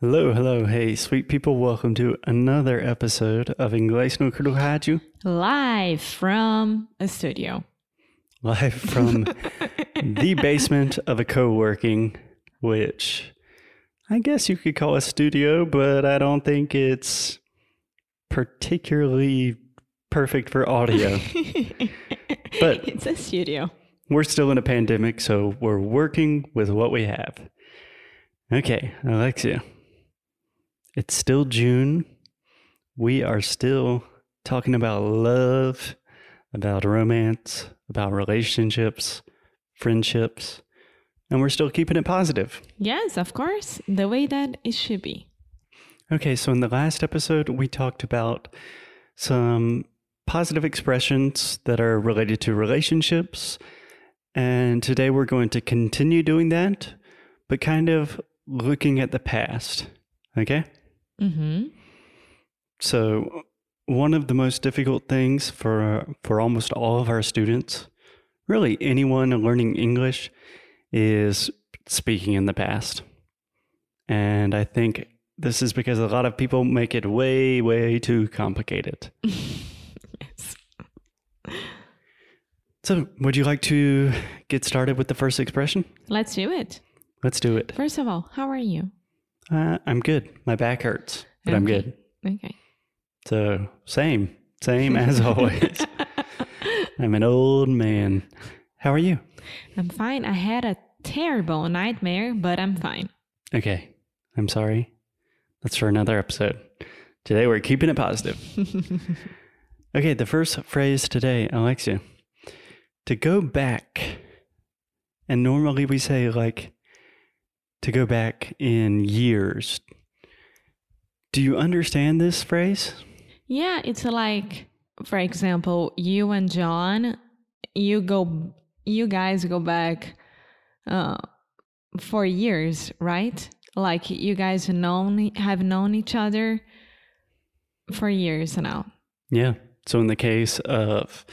Hello, hello, hey, sweet people. Welcome to another episode of Inglês no Rádio, Live from a studio. live from the basement of a co working, which I guess you could call a studio, but I don't think it's particularly perfect for audio. But- it's a studio. we're still in a pandemic, so we're working with what we have. Okay, Alexia. It's still June. We are still talking about love, about romance, about relationships, friendships, and we're still keeping it positive. Yes, of course, the way that it should be. Okay, so in the last episode, we talked about some positive expressions that are related to relationships. And today we're going to continue doing that, but kind of looking at the past. Okay? Mm-hmm. So, one of the most difficult things for, for almost all of our students, really anyone learning English, is speaking in the past. And I think this is because a lot of people make it way, way too complicated. Yes. So, would you like to get started with the first expression? Let's do it. Let's do it. First of all, how are you? Uh, I'm good. My back hurts, but I'm good. Okay. So, same, same as always. I'm an old man. How are you? I'm fine. I had a terrible nightmare, but I'm fine. Okay, I'm sorry. That's for another episode. Today we're keeping it positive. okay, the first phrase today, Alexia. To go back. And normally we say, like, to go back in years. Do you understand this phrase? Yeah, it's like, for example, you and John, you go, you guys go back uh, for years, right? Like you guys known have known each other for years now. Yeah. So, in the case of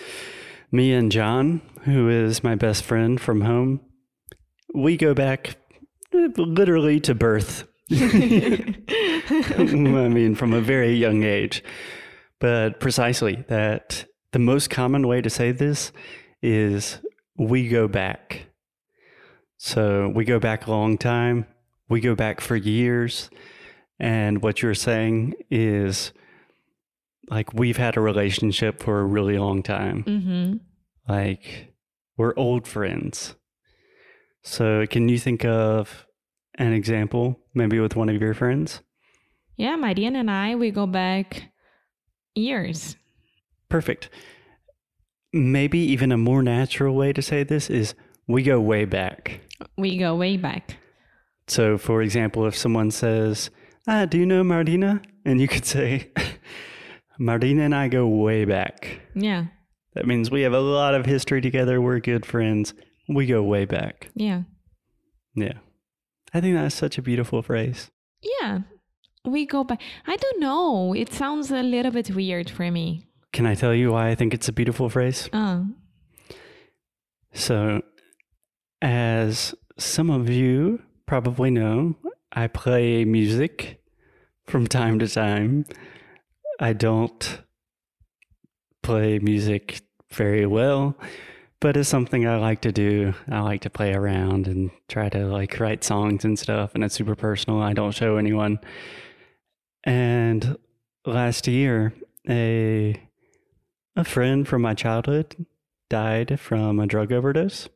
me and John, who is my best friend from home, we go back literally to birth. I mean, from a very young age. But precisely that the most common way to say this is we go back. So we go back a long time, we go back for years. And what you're saying is like we've had a relationship for a really long time. Mm-hmm. Like we're old friends. So can you think of an example, maybe with one of your friends? Yeah, Mariana and I, we go back years. Perfect. Maybe even a more natural way to say this is we go way back. We go way back. So, for example, if someone says, Ah, do you know Martina? And you could say, Martina and I go way back. Yeah, That means we have a lot of history together. We're good friends. We go way back. yeah, Yeah. I think that's such a beautiful phrase. yeah. We go back. I don't know. It sounds a little bit weird for me. Can I tell you why I think it's a beautiful phrase? Uh, So, as some of you probably know, I play music from time to time. I don't play music very well, but it's something I like to do. I like to play around and try to like write songs and stuff, and it's super personal. I don't show anyone. And last year, a a friend from my childhood died from a drug overdose.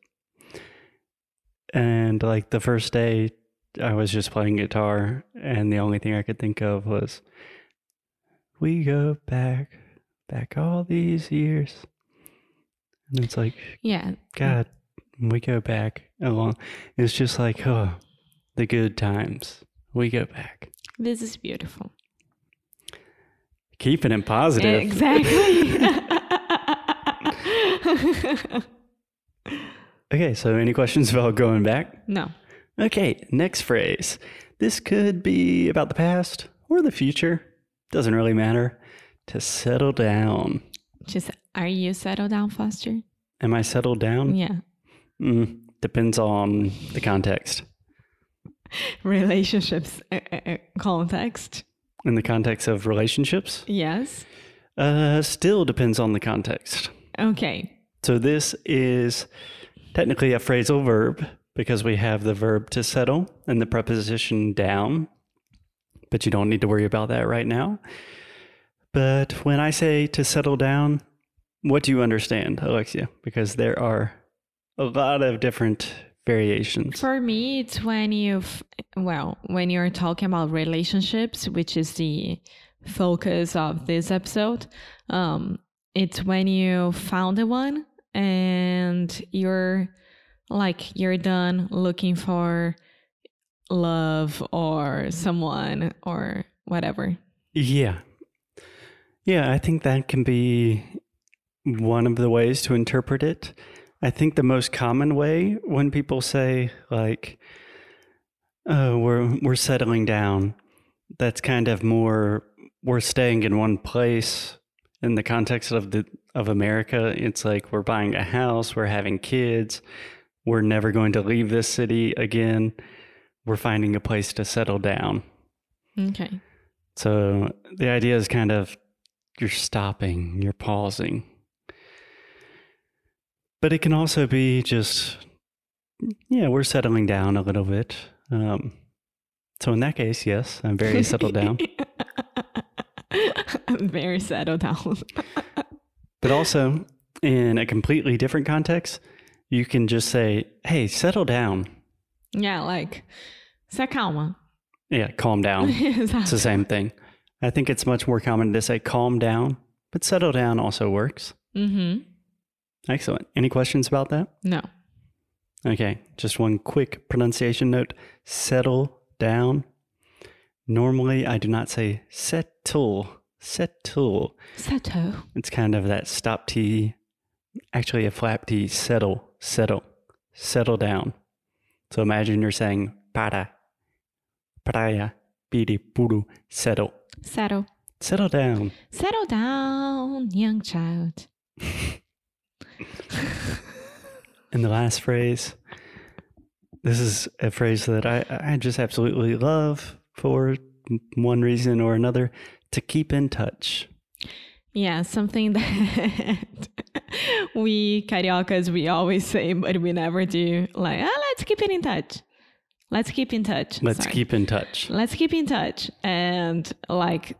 And like the first day, I was just playing guitar, and the only thing I could think of was, We go back, back all these years. And it's like, yeah. God, we go back along. It's just like, oh, the good times. We go back. This is beautiful. Keeping it positive. Exactly. Okay, so any questions about going back? no. Okay, next phrase. This could be about the past or the future. Doesn't really matter. To settle down. Just are you settled down, Foster? Am I settled down? Yeah. Mm, depends on the context. relationships uh, uh, context. In the context of relationships, Yes. uh, still depends on the context. Okay. So this is technically a phrasal verb because we have the verb to settle and the preposition down, but you don't need to worry about that right now. But when I say to settle down, what do you understand, Alexia? Because there are a lot of different variations. For me, it's when you've, well, when you're talking about relationships, which is the focus of this episode, um, it's when you found the one and you're like, you're done looking for love or someone or whatever. Yeah. Yeah, I think that can be one of the ways to interpret it. I think the most common way when people say like oh we're we're settling down that's kind of more we're staying in one place in the context of the of America it's like we're buying a house, we're having kids, we're never going to leave this city again. We're finding a place to settle down. Okay. So the idea is kind of you're stopping, you're pausing. But it can also be just, yeah, we're settling down a little bit. Um, so in that case, yes, I'm very settled down. I'm very settled down. But also, in a completely different context, you can just say, hey, settle down. yeah, like, se calma. Yeah, calm down. It's the same thing. I think it's much more common to say calm down, but settle down also works. Mm-hmm. Excellent. Any questions about that? No. Okay, just one quick pronunciation note settle down. Normally, I do not say settle, settle. Settle. It's kind of that stop T, actually a flap T, settle, settle, settle down. So imagine you're saying para, praia, piri, puru, settle. Settle. Settle down. Settle down, young child. And the last phrase, this is a phrase that I, I just absolutely love for one reason or another to keep in touch. Yeah, something that we cariocas we always say, but we never do. Like, ah, let's keep it in touch. Let's keep in touch. Let's Sorry. keep in touch. let's keep in touch. And like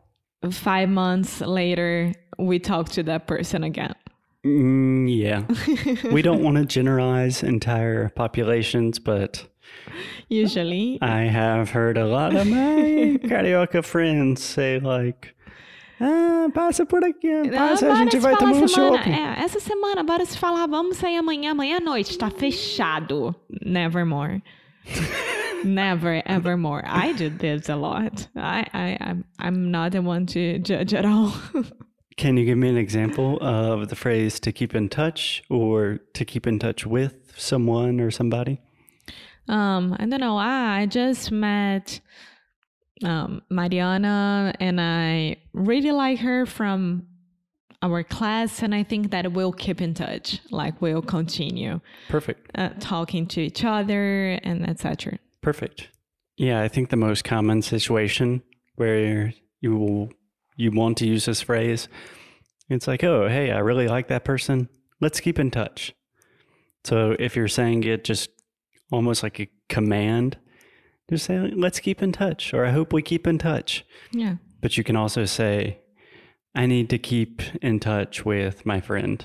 five months later, we talk to that person again. Mm, yeah. we don't want to generalize entire populations, but Usually, I have heard a lot of my carioca friends say, like, ah, passa por aqui, Ah, passa, a gente vai tomar um shopping. É, essa semana, bora se falar, vamos sair amanhã, amanhã à noite, tá fechado. Nevermore. Never, ever more. I do this a lot. I, I, I'm, I'm not the one to judge at all. Can you give me an example of the phrase to keep in touch or to keep in touch with someone or somebody? Um, I don't know. Ah, I just met um, Mariana, and I really like her from our class, and I think that we'll keep in touch. Like we'll continue Perfect. uh, talking to each other and etc. Perfect. Yeah, I think the most common situation where you will, you want to use this phrase, it's like, oh, hey, I really like that person. Let's keep in touch. So if you're saying it just almost like a command, just say, let's keep in touch, or I hope we keep in touch. Yeah. But you can also say, I need to keep in touch with my friend.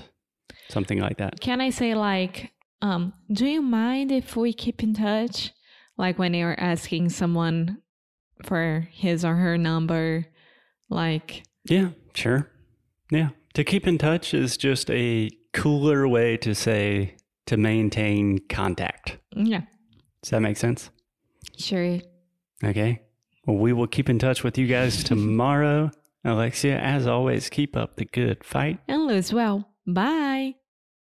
Something like that. Can I say like, um, do you mind if we keep in touch? Like when you're asking someone for his or her number, like Yeah, sure. Yeah. To keep in touch is just a cooler way to say to maintain contact. yeah, Does that make sense? sure. Okay. Well, we will keep in touch with you guys tomorrow. Alexia, as always, keep up the good fight. And lose well. Bye.